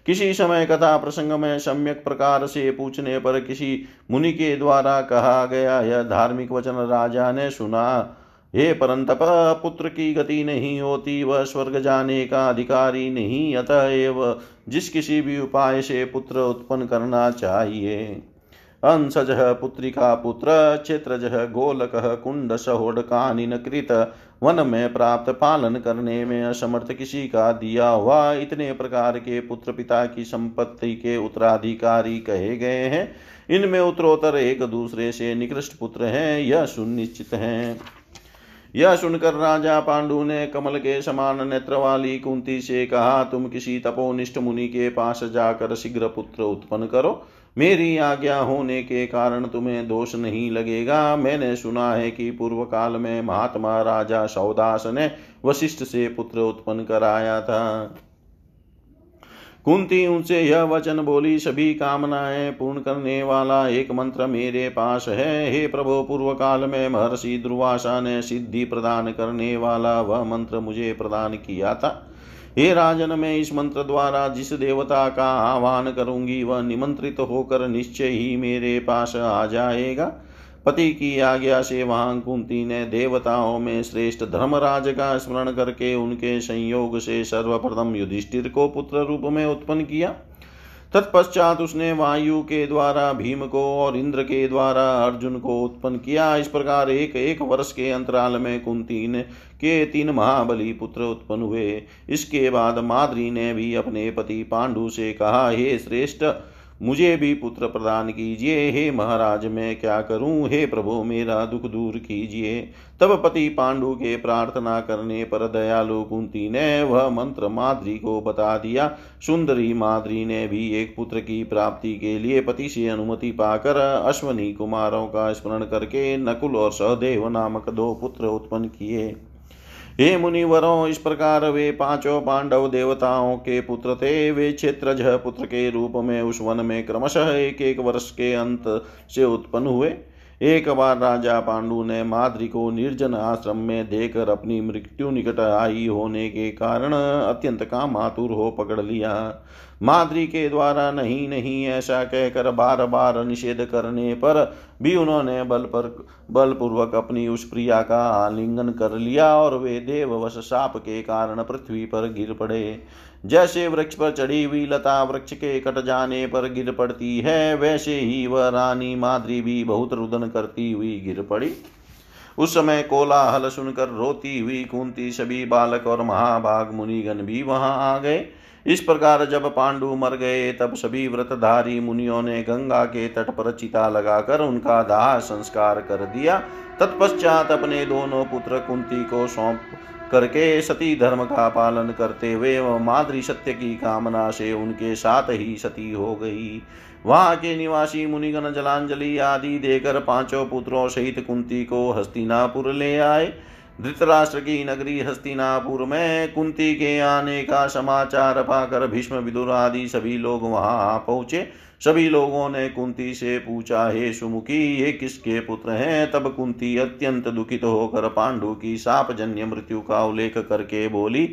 किसी समय कथा प्रसंग में सम्यक प्रकार से पूछने पर किसी मुनि के द्वारा कहा गया यह धार्मिक वचन राजा ने सुना। हे परंतप, पुत्र की गति नहीं होती, वह स्वर्ग जाने का अधिकारी नहीं, अतएव जिस किसी भी उपाय से पुत्र उत्पन्न करना चाहिए। अंशज पुत्रिका पुत्र क्षेत्रज गोलक कुंड सहोडकानिन कृत वन में प्राप्त पालन करने में असमर्थ किसी का दिया हुआ इतने प्रकार के पुत्र पिता की संपत्ति के उत्तराधिकारी कहे गए हैं। इनमें उत्तरोत्तर एक दूसरे से निकृष्ट पुत्र हैं, यह सुनिश्चित है। यह सुनकर राजा पांडु ने कमल के समान नेत्र वाली कुंती से कहा, तुम किसी तपोनिष्ठ मुनि के पास जाकर शीघ्र पुत्र उत्पन्न करो। मेरी आज्ञा होने के कारण तुम्हें दोष नहीं लगेगा। मैंने सुना है कि पूर्व काल में महात्मा राजा सौदास ने वशिष्ठ से पुत्र उत्पन्न कराया था। कुंती उनसे यह वचन बोली, सभी कामनाएँ पूर्ण करने वाला एक मंत्र मेरे पास है। हे प्रभु पूर्व काल में महर्षि दुर्वासा ने सिद्धि प्रदान करने वाला वह मंत्र मुझे प्रदान किया था। हे राजन, मैं इस मंत्र द्वारा जिस देवता का आह्वान करूँगी, वह निमंत्रित होकर निश्चय ही मेरे पास आ जाएगा। पति की आज्ञा से वहाँ कुंती ने देवताओं में श्रेष्ठ धर्मराज का स्मरण करके उनके संयोग से सर्वप्रथम युधिष्ठिर को पुत्र रूप में उत्पन्न किया। तत्पश्चात उसने वायु के द्वारा, भीम को और इंद्र के द्वारा, अर्जुन को उत्पन्न किया। इस प्रकार एक एक वर्ष के अंतराल में कुंती ने के तीन महाबली पुत्र उत्पन्न हुए। इसके बाद माद्री ने भी अपने पति पांडु से कहा, हे श्रेष्ठ मुझे भी पुत्र प्रदान कीजिए। हे महाराज, मैं क्या करूँ? हे प्रभु, मेरा दुख दूर कीजिए। तब पति पांडु के प्रार्थना करने पर दयालु कुंती ने वह मंत्र माद्री को बता दिया। सुंदरी माद्री ने भी एक पुत्र की प्राप्ति के लिए पति से अनुमति पाकर अश्वनी कुमारों का स्मरण करके नकुल और सहदेव नामक दो पुत्र उत्पन्न किए। हे मुनिवरों, इस प्रकार वे पाँचों पांडव देवताओं के पुत्र थे। वे क्षेत्रज पुत्र के रूप में उस वन में क्रमशः एक एक वर्ष के अंत से उत्पन्न हुए। एक बार राजा पांडु ने माद्री को निर्जन आश्रम में देकर अपनी मृत्यु निकट आई होने के कारण अत्यंत काम आतुर हो पकड़ लिया। माद्री के द्वारा नहीं नहीं ऐसा कहकर बार बार निषेध करने पर भी उन्होंने बल पर, बलपूर्वक अपनी उस प्रिया का आलिंगन कर लिया और वे देववश साप के कारण पृथ्वी पर गिर पड़े। जैसे वृक्ष पर चढ़ी हुई लता वृक्ष के कट जाने पर गिर पड़ती है, वैसे ही वह रानी माद्री भी बहुत रुदन करती हुई गिर पड़ी। उस समय कोलाहल सुनकर रोती हुई कुंती सभी बालक और महाभाग मुनिगण भी वहाँ आ गए। इस प्रकार जब पांडु मर गए, तब सभी व्रतधारी मुनियों ने गंगा के तट पर चिता लगाकर उनका दाह संस्कार कर दिया। तत्पश्चात अपने दोनों पुत्र कुंती को सौंप करके सती धर्म का पालन करते हुए वह माद्री सत्य की कामना से उनके साथ ही सती हो गई। वहाँ के निवासी मुनिगण जलांजलि आदि देकर पाँचों पुत्रों सहित कुंती को हस्तिनापुर ले आए। धृतराष्ट्र की नगरी हस्तिनापुर में कुंती के आने का समाचार पाकर भीष्म विदुर आदि सभी लोग वहाँ पहुँचे। सभी लोगों ने कुंती से पूछा, हे सुमुखी, ये किसके पुत्र हैं? तब कुंती अत्यंत दुखित होकर पांडु की सापजन्य मृत्यु का उल्लेख करके बोली,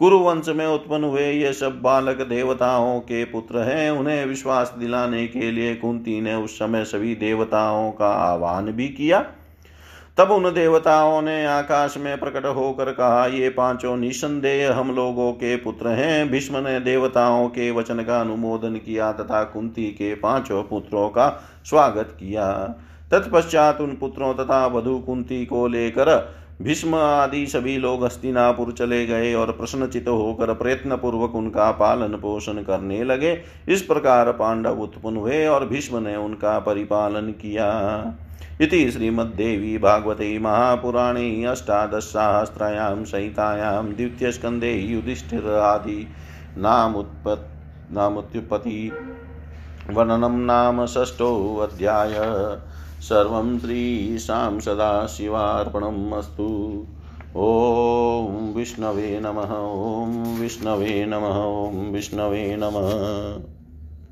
कुरुवंश में उत्पन्न हुए ये सब बालक देवताओं के पुत्र हैं। उन्हें विश्वास दिलाने के लिए कुंती ने उस समय सभी देवताओं का आह्वान भी किया। तब उन देवताओं ने आकाश में प्रकट होकर कहा, ये पाँचों निसंदेह हम लोगों के पुत्र हैं। भीष्म ने देवताओं के वचन का अनुमोदन किया तथा कुंती के पाँचों पुत्रों का स्वागत किया। तत्पश्चात उन पुत्रों तथा वधु कुंती को लेकर भीष्म आदि सभी लोग हस्तिनापुर चले गए और प्रश्नचित होकर प्रयत्न पूर्वक उनका पालन पोषण करने लगे। इस प्रकार पांडव उत्पन्न हुए और भीष्म ने उनका परिपालन किया। इति श्रीमद्देवी भागवते महापुराणे अष्टादशसाहस्रायां संहितायां द्वितीयस्कन्धे युधिष्ठिरादि नामुत्पत् नामुत्युत्पत्ति वर्णनं नाम षष्ठोऽध्याय सर्वं श्रीशां सदाशिवार्पणम् ॐ विष्णवे नमः, ॐ विष्णवे नमः, ॐ विष्णवे नमः।